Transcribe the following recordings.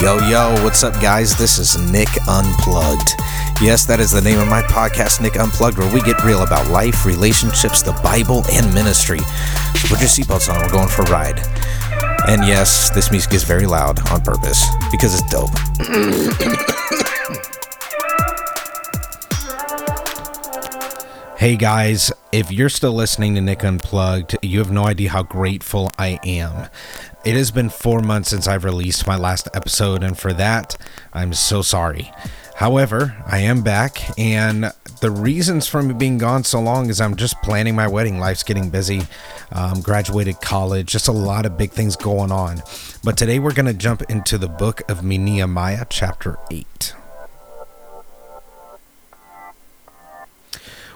Yo, yo, what's up, guys? This is Nick Unplugged. Yes, that is the name of my podcast, Nick Unplugged, where we get real about life, relationships, the Bible, and ministry. So put your seatbelts on, we're going for a ride. And yes, this music is very loud on purpose because it's dope. Hey guys, if you're still listening to Nick Unplugged, you have no idea how grateful I am. It has been four months since I've released my last episode, and for that, I'm so sorry. However, I am back, and the reasons for me being gone so long is I'm just planning my wedding. Life's getting busy. Um, graduated college, just a lot of big things going on. But today we're going to jump into the book of Nehemiah, chapter 8.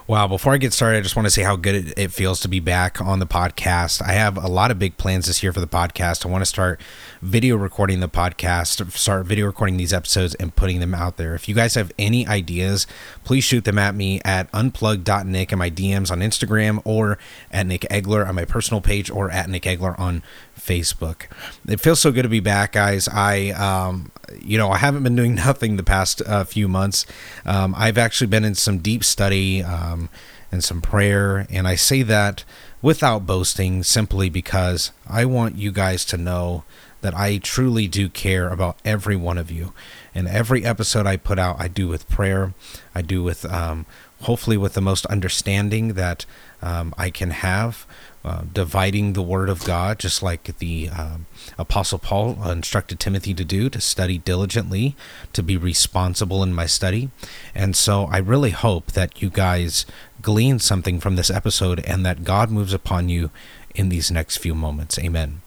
Wow, before I get started, I just want to say how good it, it, feels to be back on the podcast. I have a lot of big plans this year for the podcast. I want to start video recording the podcast, start video recording these episodes and putting them out there. If you guys have any ideas, please shoot them at me at unplugged.nick in my DMs on Instagram or at Nick Egler on my personal page or at Nick Egler on Facebook. It feels so good to be back, guys. I, um, you know, I haven't been doing nothing the past uh, few months. Um, I've actually been in some deep study um, and some prayer, and I say that without boasting, simply because I want you guys to know that I truly do care about every one of you. And every episode I put out, I do with prayer. I do with, um, hopefully, with the most understanding that um, I can have uh, dividing the Word of God, just like the um, Apostle Paul instructed Timothy to do, to study diligently, to be responsible in my study. And so I really hope that you guys glean something from this episode and that God moves upon you in these next few moments. Amen.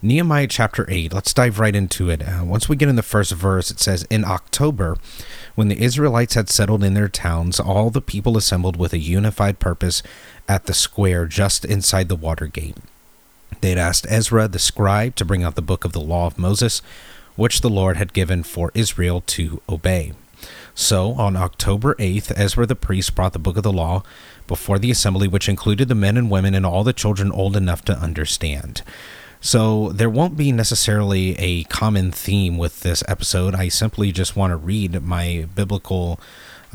Nehemiah chapter 8, let's dive right into it. Uh, once we get in the first verse, it says, In October, when the Israelites had settled in their towns, all the people assembled with a unified purpose at the square just inside the water gate. They had asked Ezra the scribe to bring out the book of the law of Moses, which the Lord had given for Israel to obey. So, on October 8th, Ezra the priest brought the book of the law before the assembly, which included the men and women and all the children old enough to understand. So, there won't be necessarily a common theme with this episode. I simply just want to read my biblical,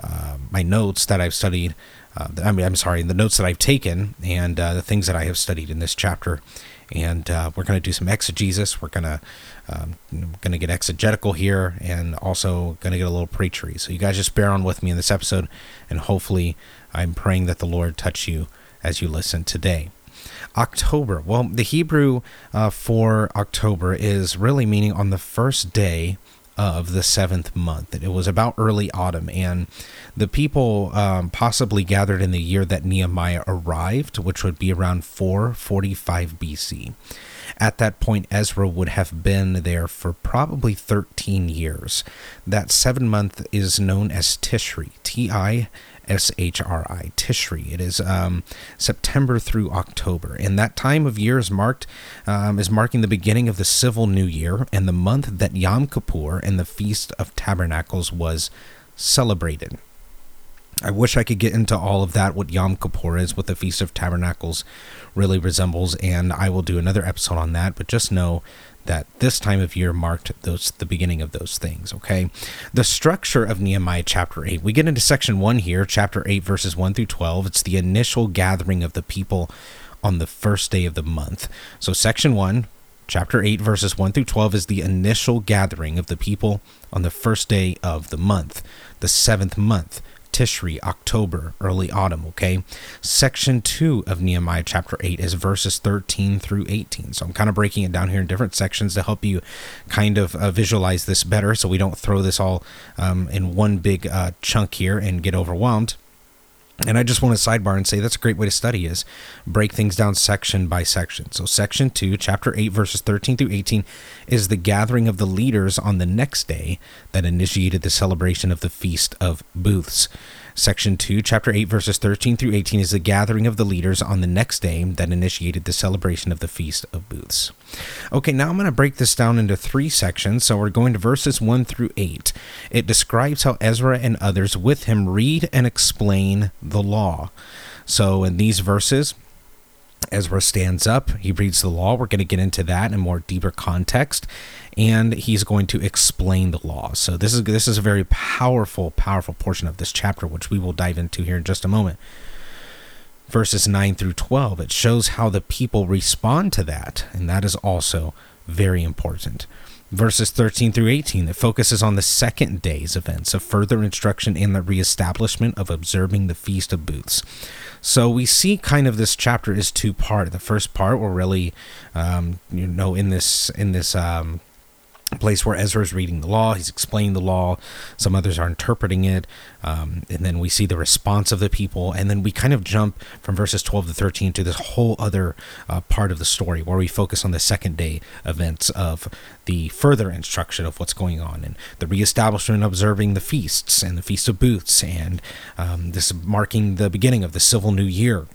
uh, my notes that I've studied uh, I mean, I'm sorry, the notes that I've taken and uh, the things that I have studied in this chapter. And uh, we're going to do some exegesis. We're going to um, going to get exegetical here, and also going to get a little preachery. So you guys just bear on with me in this episode, and hopefully, I'm praying that the Lord touch you as you listen today. October. Well, the Hebrew uh, for October is really meaning on the first day of the seventh month. It was about early autumn, and the people um, possibly gathered in the year that Nehemiah arrived, which would be around 445 BC. At that point, Ezra would have been there for probably 13 years. That seven month is known as Tishri, T I S H R I, Tishri. It is um, September through October, and that time of year is marked um, is marking the beginning of the civil new year and the month that Yom Kippur and the Feast of Tabernacles was celebrated. I wish I could get into all of that, what Yom Kippur is, what the Feast of Tabernacles really resembles, and I will do another episode on that. But just know that this time of year marked those the beginning of those things okay? The structure of nehemiah chapter 8 we get into section 1 here chapter 8 verses 1 through 12 it's the initial gathering of the people on the first day of the month. So section 1 chapter 8 verses 1 through 12 is the initial gathering of the people on the first day of the month the seventh month Tishri, October, early autumn, okay? Section 2 of Nehemiah chapter 8 is verses 13 through 18. So I'm kind of breaking it down here in different sections to help you kind of uh, visualize this better so we don't throw this all um, in one big uh, chunk here and get overwhelmed. And I just want to sidebar and say that's a great way to study is break things down section by section. So section 2, chapter 8 verses 13 through 18 is the gathering of the leaders on the next day that initiated the celebration of the feast of booths. Section 2, chapter 8, verses 13 through 18 is the gathering of the leaders on the next day that initiated the celebration of the Feast of Booths. Okay, now I'm going to break this down into three sections. So we're going to verses 1 through 8. It describes how Ezra and others with him read and explain the law. So in these verses, Ezra stands up, he reads the law. We're going to get into that in more deeper context, and he's going to explain the law. So this is this is a very powerful, powerful portion of this chapter, which we will dive into here in just a moment. Verses 9 through 12, it shows how the people respond to that, and that is also very important. Verses 13 through 18 it focuses on the second day's events of further instruction in the reestablishment of observing the feast of booths. So we see kind of this chapter is two part the first part we're really um, you know in this in this um, place where Ezra is reading the law. He's explaining the law. Some others are interpreting it. Um, and then we see the response of the people. And then we kind of jump from verses 12 to 13 to this whole other uh, part of the story where we focus on the second day events of the further instruction of what's going on and the reestablishment observing the feasts and the Feast of Booths and um, this marking the beginning of the civil new year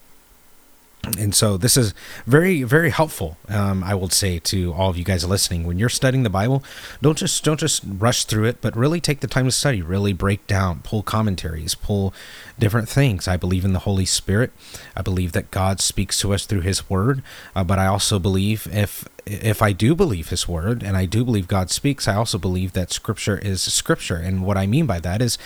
and so this is very very helpful um, i would say to all of you guys listening. When you're studying the bible don't just don't just rush through it but really take the time to study really break down pull commentaries pull different things. I believe in the holy spirit. I believe that god speaks to us through his word. Uh, but i also believe if if i do believe his word and i do believe god speaks i also believe that scripture is scripture. And what i mean by that is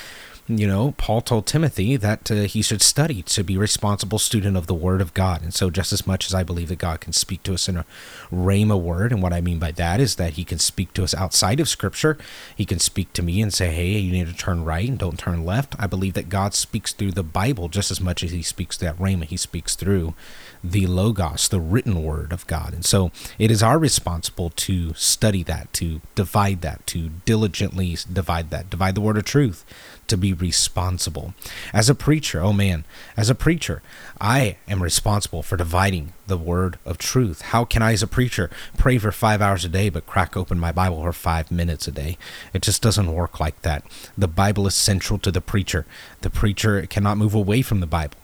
you know, Paul told Timothy that uh, he should study to be a responsible student of the Word of God. And so, just as much as I believe that God can speak to us in a rhema word, and what I mean by that is that He can speak to us outside of Scripture, He can speak to me and say, "Hey, you need to turn right and don't turn left." I believe that God speaks through the Bible just as much as He speaks that rhema. He speaks through the logos, the written word of God. And so, it is our responsible to study that, to divide that, to diligently divide that, divide the word of truth to be responsible. As a preacher, oh man, as a preacher, I am responsible for dividing the word of truth. How can I, as a preacher, pray for five hours a day but crack open my Bible for five minutes a day? It just doesn't work like that. The Bible is central to the preacher. The preacher cannot move away from the Bible.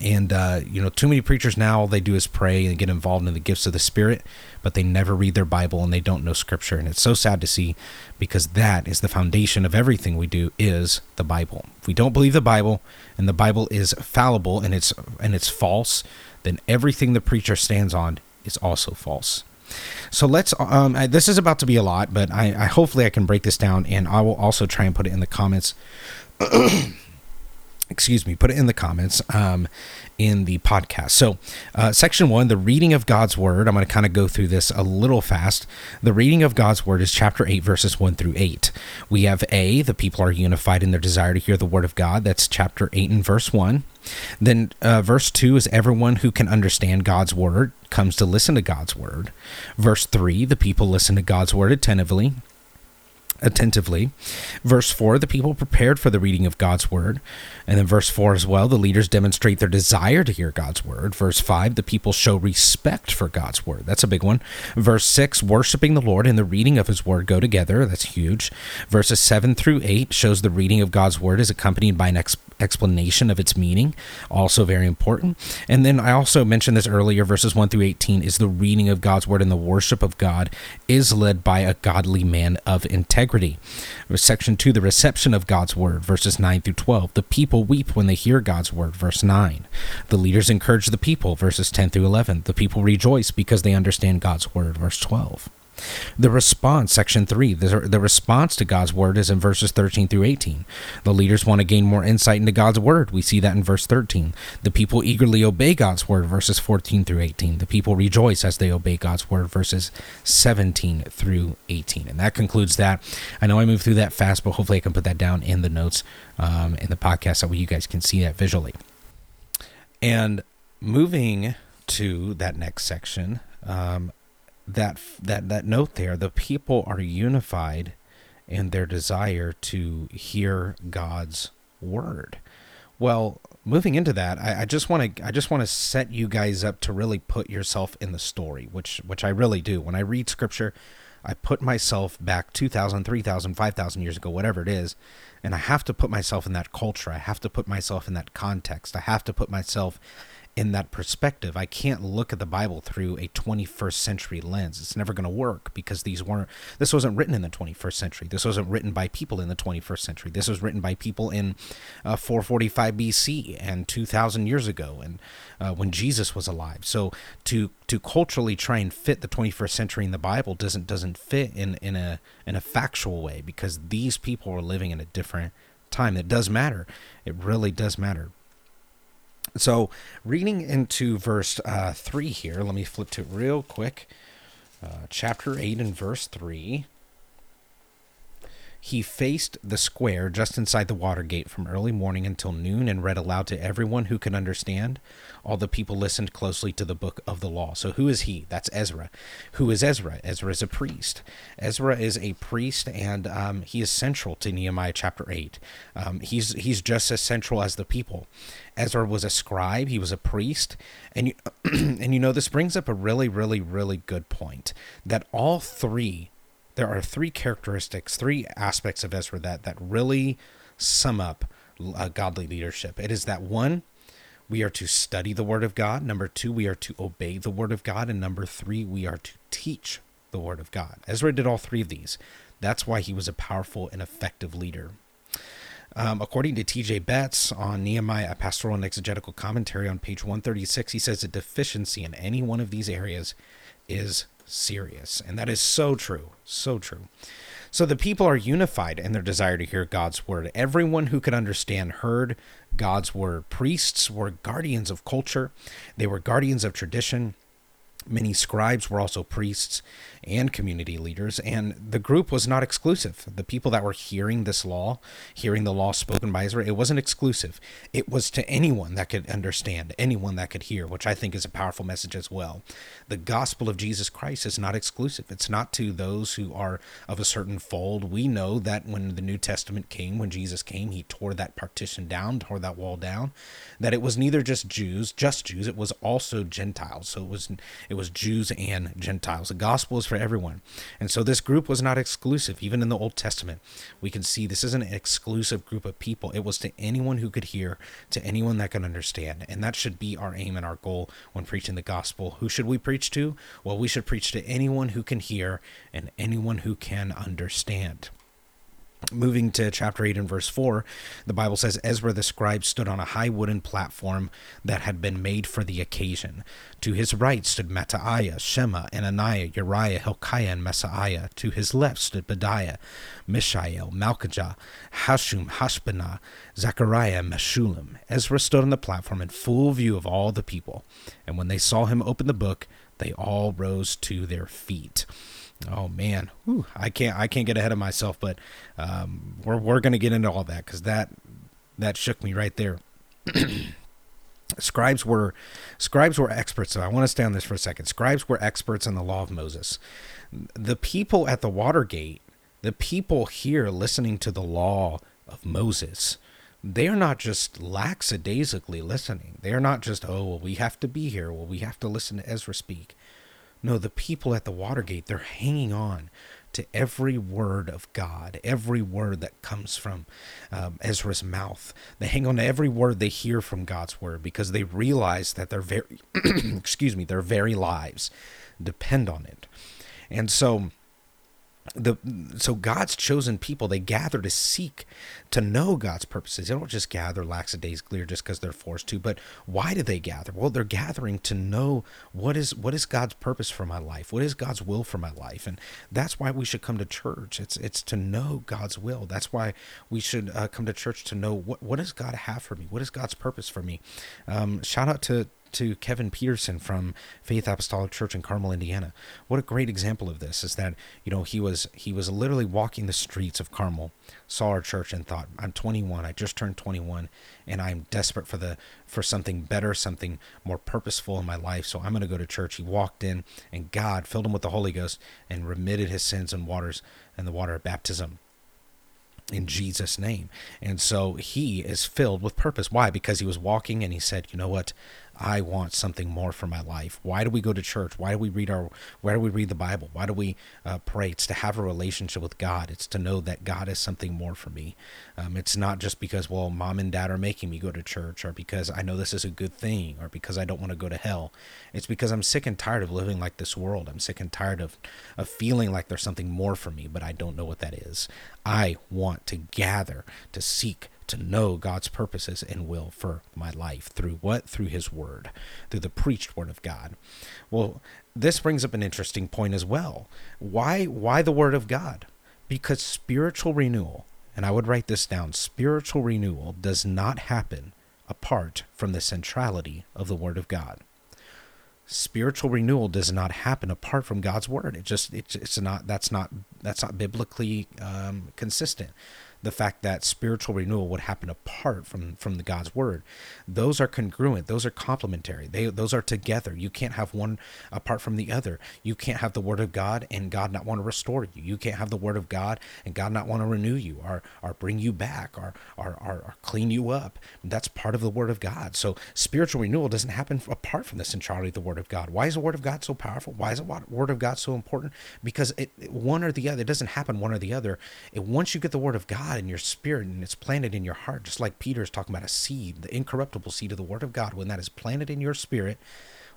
And, uh, you know, too many preachers now, all they do is pray and get involved in the gifts of the Spirit, but they never read their Bible and they don't know Scripture. And it's so sad to see because that is the foundation of everything we do is the Bible. If we don't believe the Bible and the Bible is fallible and it's, and it's false, then everything the preacher stands on is also false. So let's. Um, this is about to be a lot, but I, I hopefully I can break this down, and I will also try and put it in the comments. excuse me, put it in the comments um, in the podcast. So, uh, section one, the reading of God's word. I'm going to kind of go through this a little fast. The reading of God's word is chapter 8, verses 1 through 8. We have A, the people are unified in their desire to hear the word of God. That's chapter 8 and verse 1. Then, uh, verse 2 is everyone who can understand God's word comes to listen to God's word. Verse 3, the people listen to God's word attentively attentively. Verse 4, the people prepared for the reading of God's word. And then verse 4 as well, the leaders demonstrate their desire to hear God's word. Verse 5, the people show respect for God's word. That's a big one. Verse 6, worshiping the Lord and the reading of his word go together. That's huge. Verses 7 through 8 shows the reading of God's word is accompanied by an explanation of its meaning, also very important. And then I also mentioned this earlier, verses 1 through 18 is the reading of God's word and the worship of God is led by a godly man of integrity. Section 2, the reception of God's word, verses 9 through 12. The people weep when they hear God's word, verse 9. The leaders encourage the people, verses 10 through 11. The people rejoice because they understand God's word, verse 12. The response, section 3, the, the response to God's word is in verses 13 through 18. The leaders want to gain more insight into God's word. We see that in verse 13. The people eagerly obey God's word, verses 14 through 18. The people rejoice as they obey God's word, verses 17 through 18. And that concludes that. I know I moved through that fast, but hopefully I can put that down in the notes um, in the podcast so you guys can see that visually. And moving to that next section, um, that that that note there the people are unified in their desire to hear God's word. Well, moving into that, I, just want to I just want to set you guys up to really put yourself in the story, which which I really do. When I read scripture, I put myself back 2000, 3000, 5000 years ago, whatever it is, and I have to put myself in that culture. I have to put myself in that context. I have to put myself in that perspective. I can't look at the Bible through a 21st century lens. It's never going to work because these weren't this wasn't written in the 21st century. This wasn't written by people in the 21st century. This was written by people in uh, 445 BC and 2000 years ago and uh, when Jesus was alive. So to to culturally try and fit the 21st century in the Bible doesn't doesn't fit in in a in a factual way because these people were living in a different time. It does matter. It really does matter. So, reading into verse uh, 3 here, let me flip to it real quick. Uh, chapter 8 and verse 3. He faced the square just inside the water gate from early morning until noon and read aloud to everyone who could understand. All the people listened closely to the book of the law. So, who is he? That's Ezra. Who is Ezra? Ezra is a priest. Ezra is a priest, and um, he is central to Nehemiah chapter 8. Um, he's, he's just as central as the people. Ezra was a scribe, he was a priest, and you, and you know, this brings up a really, really, really good point that all three there are three characteristics, three aspects of Ezra that that really sum up uh, godly leadership. It is that one, we are to study the Word of God. Number two, we are to obey the Word of God, and number three, we are to teach the Word of God. Ezra did all three of these. That's why he was a powerful and effective leader. Um, according to T.J. Betts on Nehemiah, a pastoral and exegetical commentary on page 136, he says a deficiency in any one of these areas is serious. And that is so true. So true. So the people are unified in their desire to hear God's word. Everyone who could understand heard God's word. Priests were guardians of culture, they were guardians of tradition. Many scribes were also priests and community leaders, and the group was not exclusive. The people that were hearing this law, hearing the law spoken by Israel, it wasn't exclusive. It was to anyone that could understand, anyone that could hear, which I think is a powerful message as well. The gospel of Jesus Christ is not exclusive. It's not to those who are of a certain fold. We know that when the New Testament came, when Jesus came, he tore that partition down, tore that wall down, that it was neither just Jews, just Jews, it was also Gentiles. So it was was Jews and Gentiles. The gospel is for everyone. And so this group was not exclusive. Even in the Old Testament, we can see this isn't an exclusive group of people. It was to anyone who could hear, to anyone that could understand. And that should be our aim and our goal when preaching the gospel. Who should we preach to? Well, we should preach to anyone who can hear and anyone who can understand. Moving to chapter 8 and verse 4, the Bible says Ezra the scribe stood on a high wooden platform that had been made for the occasion. To his right stood Mattaiah, Shema, Ananiah, Uriah, Hilkiah, and Messiah. To his left stood Pedaiah, Mishael, Malchijah, Hashum, Hashbana, Zechariah, Meshullam. Ezra stood on the platform in full view of all the people, and when they saw him open the book, they all rose to their feet. Oh man, Whew, I can't I can't get ahead of myself, but um, we're we're gonna get into all that because that that shook me right there. scribes were scribes were experts. So I want to stay on this for a second. Scribes were experts in the law of Moses. The people at the Watergate, the people here listening to the law of Moses, they are not just lackadaisically listening. They are not just, oh, well, we have to be here. Well, we have to listen to Ezra speak. No, the people at the Watergate, they're hanging on to every word of God, every word that comes from um, Ezra's mouth. They hang on to every word they hear from God's word because they realize that their very, excuse me, their very lives depend on it. And so, the so God's chosen people they gather to seek to know God's purposes. They don't just gather lackadaisically or just because they're forced to. But why do they gather? Well, they're gathering to know what is what is God's purpose for my life. What is God's will for my life? And that's why we should come to church. It's it's to know God's will. That's why we should uh, come to church to know what what does God have for me. What is God's purpose for me? Um, shout out to to Kevin Peterson from Faith Apostolic Church in Carmel, Indiana. What a great example of this is that you know he was he was literally walking the streets of Carmel, saw our church and thought, "I'm 21. I just turned 21, and I'm desperate for the for something better, something more purposeful in my life. So I'm going to go to church." He walked in, and God filled him with the Holy Ghost and remitted his sins and waters and the water of baptism in Jesus' name. And so he is filled with purpose. Why? Because he was walking and he said, You know what? I want something more for my life. Why do we go to church? Why do we read our? Why do we read the Bible? Why do we uh, pray? It's to have a relationship with God. It's to know that God is something more for me. Um, it's not just because well, mom and dad are making me go to church, or because I know this is a good thing, or because I don't want to go to hell. It's because I'm sick and tired of living like this world. I'm sick and tired of of feeling like there's something more for me, but I don't know what that is. I want to gather, to seek, to know God's purposes and will for my life through what? Through His Word, through the preached Word of God. Well, this brings up an interesting point as well. Why? Why the Word of God? Because spiritual renewal, and I would write this down: spiritual renewal does not happen apart from the centrality of the Word of God spiritual renewal does not happen apart from God's word. It just it's, it's not that's not that's not biblically um, consistent the fact that spiritual renewal would happen apart from from the God's word. Those are congruent. Those are complementary. They those are together. You can't have one apart from the other. You can't have the word of God and God not want to restore you. You can't have the word of God and God not want to renew you or or bring you back or or, or, or clean you up. That's part of the word of God. So spiritual renewal doesn't happen apart from the centrality of the word of God. Why is the word of God so powerful? Why is the word of God so important? Because it one or the other. It doesn't happen one or the other. It, once you get the word of God God in your spirit and it's planted in your heart, just like Peter is talking about a seed, the incorruptible seed of the Word of God, when that is planted in your spirit,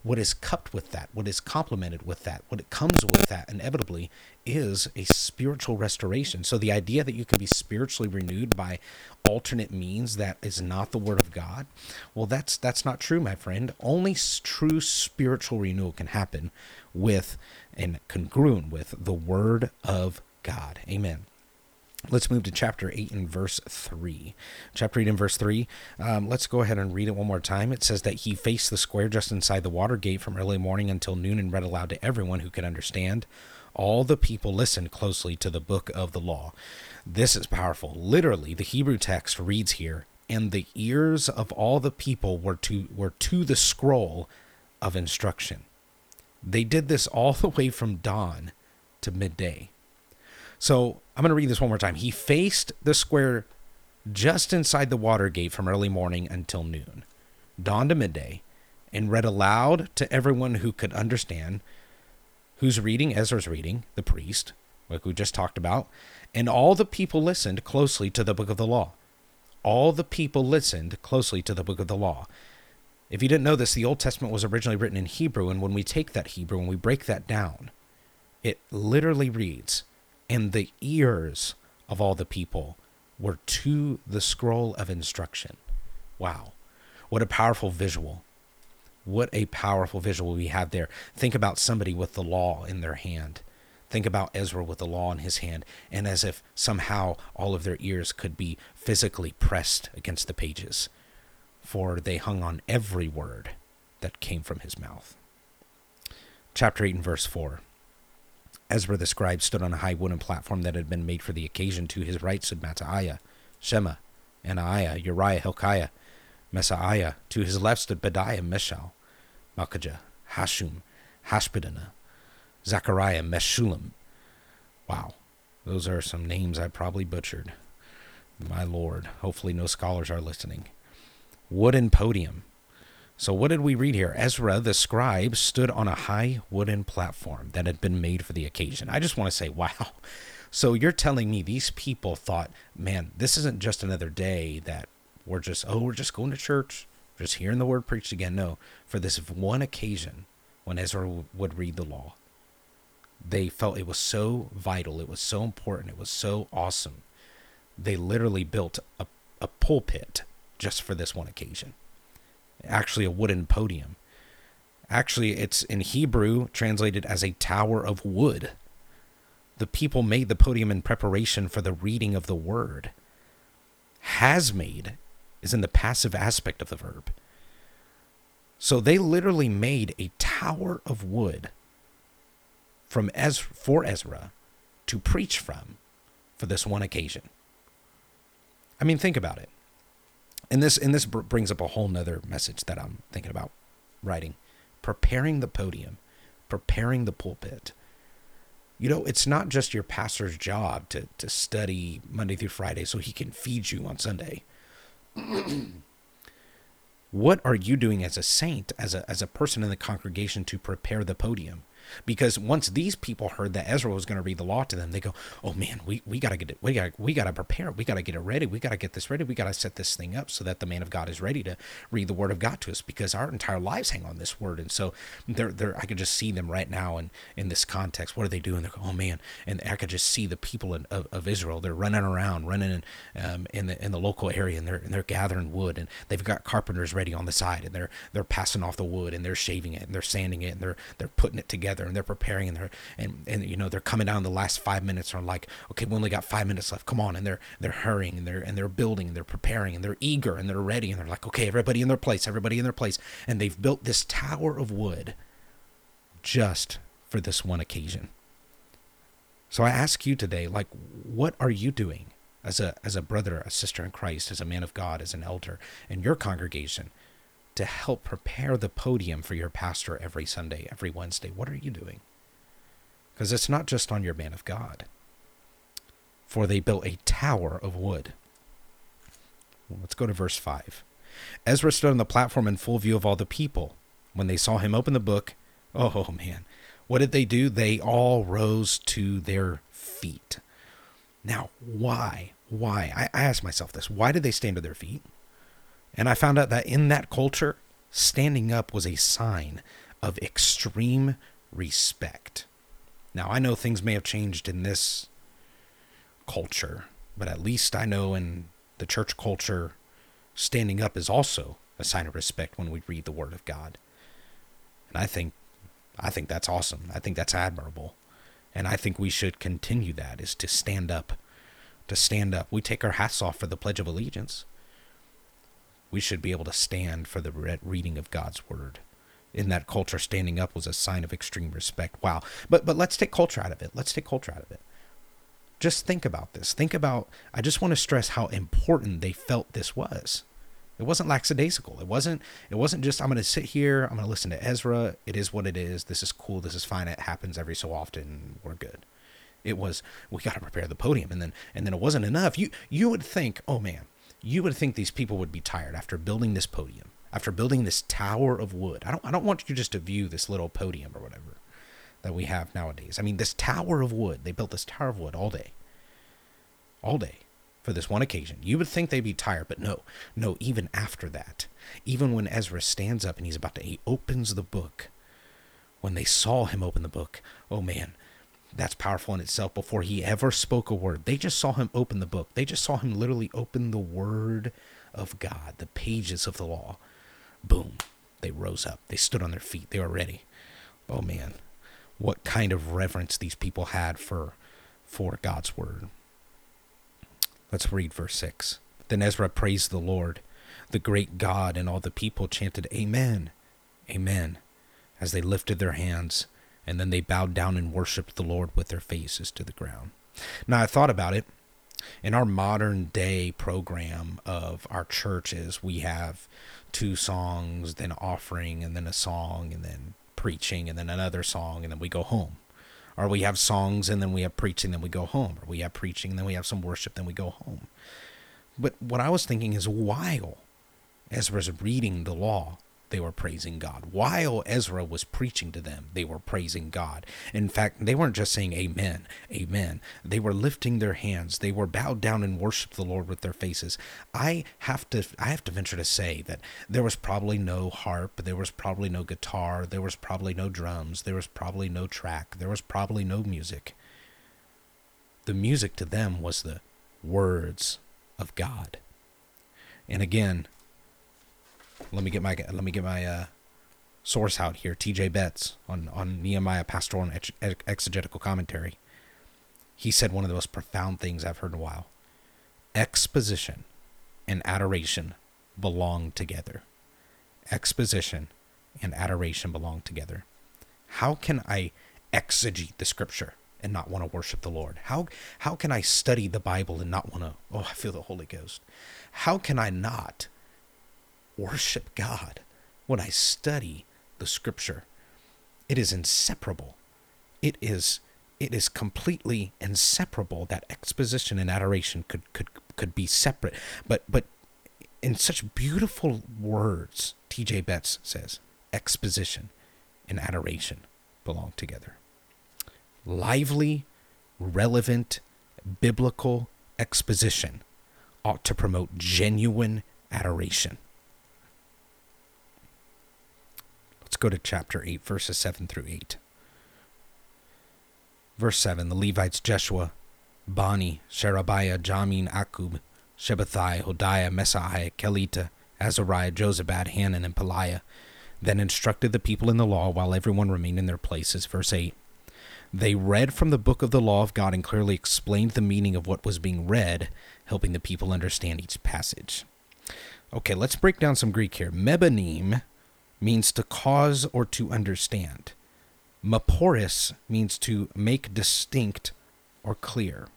what is cupped with that, what is complemented with that, what it comes with that, inevitably is a spiritual restoration. So the idea that you can be spiritually renewed by alternate means that is not the word of God, well, that's that's not true, my friend. Only true spiritual renewal can happen with and congruent with the word of God. Amen. Let's move to chapter 8 and verse 3. Chapter 8 and verse 3. Um, let's go ahead and read it one more time. It says that he faced the square just inside the water gate from early morning until noon and read aloud to everyone who could understand. All the people listened closely to the book of the law. This is powerful. Literally, the Hebrew text reads here, and the ears of all the people were to, were to the scroll of instruction. They did this all the way from dawn to midday. So I'm going to read this one more time. He faced the square just inside the water gate from early morning until noon, dawn to midday, and read aloud to everyone who could understand. Who's reading? Ezra's reading, the priest, like we just talked about. And all the people listened closely to the book of the law. All the people listened closely to the book of the law. If you didn't know this, the Old Testament was originally written in Hebrew, and when we take that Hebrew and we break that down, it literally reads, and the ears of all the people were to the scroll of instruction. Wow. What a powerful visual. What a powerful visual we have there. Think about somebody with the law in their hand. Think about Ezra with the law in his hand, and as if somehow all of their ears could be physically pressed against the pages, for they hung on every word that came from his mouth. Chapter 8 and verse 4. Ezra the scribe stood on a high wooden platform that had been made for the occasion. To his right stood Mattaiah, Shema, Anaiah, Uriah, Hilkiah, Messiah. To his left stood Pedaiah, Mishael, Malchijah, Hashum, Hashbaddanah, Zechariah, Meshullam. Wow, those are some names I probably butchered. My lord, hopefully no scholars are listening. Wooden podium. So, what did we read here? Ezra, the scribe, stood on a high wooden platform that had been made for the occasion. I just want to say, wow. So, you're telling me these people thought, man, this isn't just another day that we're just, oh, we're just going to church, just hearing the word preached again. No, for this one occasion when Ezra would read the law, they felt it was so vital, it was so important, it was so awesome. They literally built a, a pulpit just for this one occasion actually a wooden podium. Actually, it's in Hebrew translated as a tower of wood. The people made the podium in preparation for the reading of the word. Has made is in the passive aspect of the verb. So they literally made a tower of wood from Ezra, for Ezra to preach from for this one occasion. I mean, think about it and this and this brings up a whole nother message that I'm thinking about writing. Preparing the podium, preparing the pulpit. You know, it's not just your pastor's job to to study Monday through Friday so he can feed you on Sunday. what are you doing as a saint, as a, as a person in the congregation to prepare the podium? Because once these people heard that Ezra was going to read the law to them, they go, "Oh man, we, we got to get it. We got we got to prepare. it. We got to get it ready. We got to get this ready. We got to set this thing up so that the man of God is ready to read the word of God to us because our entire lives hang on this word." And so they're they're I could just see them right now in in this context. What are they doing? They're going, "Oh man," and I could just see the people in, of, of Israel. They're running around, running in um, in the in the local area, and they're and they're gathering wood, and they've got carpenters ready on the side, and they're they're passing off the wood, and they're shaving it, and they're sanding it, and they're they're putting it together, and they're preparing and they're and and you know they're coming down the last five minutes are like okay we only got five minutes left. Come on. And they're they're hurrying and they're and they're building and they're preparing and they're eager and they're ready and they're like okay everybody in their place everybody in their place. And they've built this tower of wood just for this one occasion. So i ask you today like what are you doing as a as a brother a sister in christ as a man of god as an elder in your congregation to help prepare the podium for your pastor every Sunday, every Wednesday? What are you doing? Because it's not just on your man of God. For they built a tower of wood. Let's go to verse 5. Ezra stood on the platform in full view of all the people. When they saw him open the book, oh man, what did they do? They all rose to their feet. Now, why? Why? I, I asked myself this. Why did they stand to their feet? And I found out that in that culture, standing up was a sign of extreme respect. Now, I know things may have changed in this culture, but at least I know in the church culture, standing up is also a sign of respect when we read the Word of God. And I think, I think that's awesome. I think that's admirable, and I think we should continue that. Is to stand up, to stand up. We take our hats off for the Pledge of Allegiance. We should be able to stand for the reading of God's Word in that culture, standing up was a sign of extreme respect. Wow. But but let's take culture out of it. Let's take culture out of it. Just think about this. Think about I just want to stress how important they felt this was. It wasn't lackadaisical. It wasn't it wasn't just I'm going to sit here, I'm going to listen to Ezra. It is what it is. This is cool. This is fine. It happens every so often. We're good. It was we got to prepare the podium and then and then it wasn't enough. You you would think, "Oh man, you would think these people would be tired after building this podium after building this tower of wood. I don't I don't want you just to view this little podium or whatever that we have nowadays. I mean this tower of wood. They built this tower of wood all day. All day for this one occasion. You would think they'd be tired, but no. No, even after that. Even when Ezra stands up and he's about to he opens the book. When they saw him open the book, oh man, that's powerful in itself before he ever spoke a word. They just saw him open the book. They just saw him literally open the word of God, the pages of the law boom, they rose up. They stood on their feet. They were ready. Oh man, what kind of reverence these people had for for God's word. Let's read verse 6. Then Ezra praised the Lord, the great God, and all the people chanted, Amen, Amen, as they lifted their hands, and then they bowed down and worshiped the Lord with their faces to the ground. Now, I thought about it. In our modern day program of our churches, we have two songs, then offering, and then a song, and then preaching, and then another song, and then we go home. Or we have songs, and then we have preaching, then we go home. Or we have preaching, and then we have some worship, then we go home. But what I was thinking is while Ezra's reading the law, they were praising God. While Ezra was preaching to them, they were praising God. In fact, they weren't just saying amen, amen. They were lifting their hands. They were bowed down and worshiped the Lord with their faces. I have to I have to venture to say that there was probably no harp, there was probably no guitar, there was probably no drums, there was probably no track, there was probably no music. The music to them was the words of God. And again, let me get my let me get my uh, source out here. T.J. Betts on on Nehemiah pastoral and exegetical commentary. He said one of the most profound things I've heard in a while. Exposition and adoration belong together. Exposition and adoration belong together. How can I exegete the scripture and not want to worship the Lord? How how can I study the Bible and not want to oh I feel the Holy Ghost? How can I not worship God when I study the scripture. It is inseparable. It is it is completely inseparable that exposition and adoration could could could be separate. But but in such beautiful words, T.J. Betts says exposition and adoration belong together. Lively, relevant, biblical exposition ought to promote genuine adoration. Let's go to chapter 8, verses 7 through 8. Verse 7 The Levites Jeshua, Bani, Sherebiah, Jamin, Akkub, Shabbethai, Hodiah, Mesai, Kelita, Azariah, Jozabad, Hanan, and Pelaiah then instructed the people in the law while everyone remained in their places. Verse 8 They read from the book of the law of God and clearly explained the meaning of what was being read, helping the people understand each passage. Okay, let's break down some Greek here. Mebanim means to cause or to understand. Maporis means to make distinct or clear.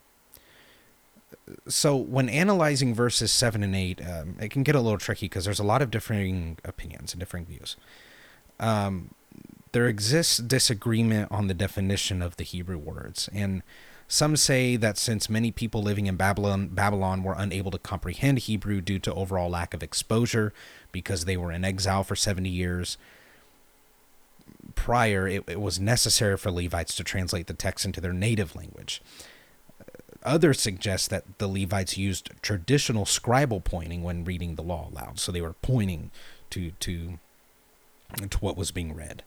So, when analyzing verses 7 and 8, um, it can get a little tricky because there's a lot of differing opinions and differing views. Um, there exists disagreement on the definition of the Hebrew words, and some say that since many people living in Babylon, Babylon were unable to comprehend Hebrew due to overall lack of exposure because they were in exile for 70 years prior, it, it was necessary for Levites to translate the text into their native language. Uh, others suggest that the Levites used traditional scribal pointing when reading the law aloud, so they were pointing to to to what was being read.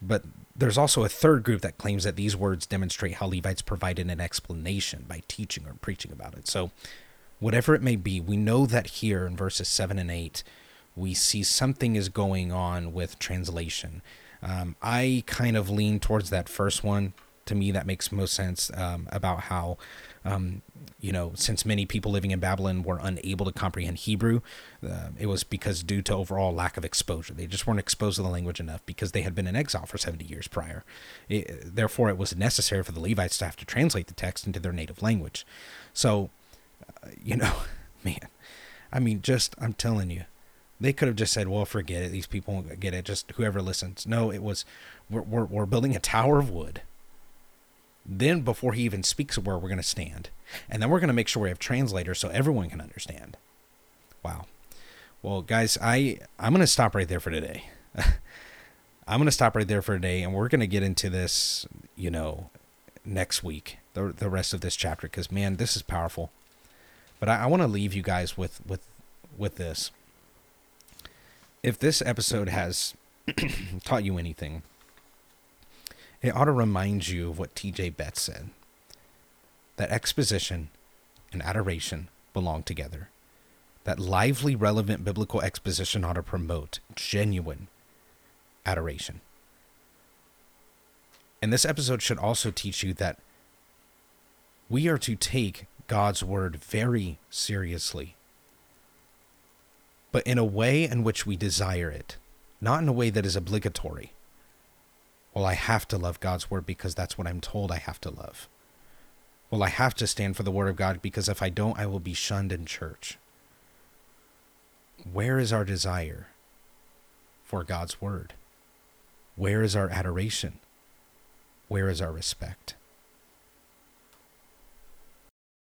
But there's also a third group that claims that these words demonstrate how Levites provided an explanation by teaching or preaching about it. So, whatever it may be, we know that here in verses 7 and 8, we see something is going on with translation. Um, I kind of lean towards that first one to me that makes most sense um, about how um, you know since many people living in babylon were unable to comprehend hebrew uh, it was because due to overall lack of exposure they just weren't exposed to the language enough because they had been in exile for 70 years prior it, therefore it was necessary for the levites to have to translate the text into their native language so uh, you know man i mean just i'm telling you they could have just said, "Well, forget it. These people won't get it. Just whoever listens." No, it was, we're, we're, we're building a tower of wood then, before he even speaks where we're going to stand, and then we're going to make sure we have translators so everyone can understand. Wow. Well, guys, I I'm going to stop right there for today. I'm going to stop right there for today, and we're going to get into this, you know, next week, the the rest of this chapter, because man, this is powerful. But I, I want to leave you guys with with with this. If this episode has taught you anything, it ought to remind you of what T.J. Betts said that exposition and adoration belong together. That lively, relevant biblical exposition ought to promote genuine adoration. And this episode should also teach you that we are to take God's word very seriously, but in a way in which we desire it, not in a way that is obligatory well, I have to love God's word because that's what I'm told I have to love. Well, I have to stand for the word of God because if I don't, I will be shunned in church. Where is our desire for God's word? Where is our adoration? Where is our respect?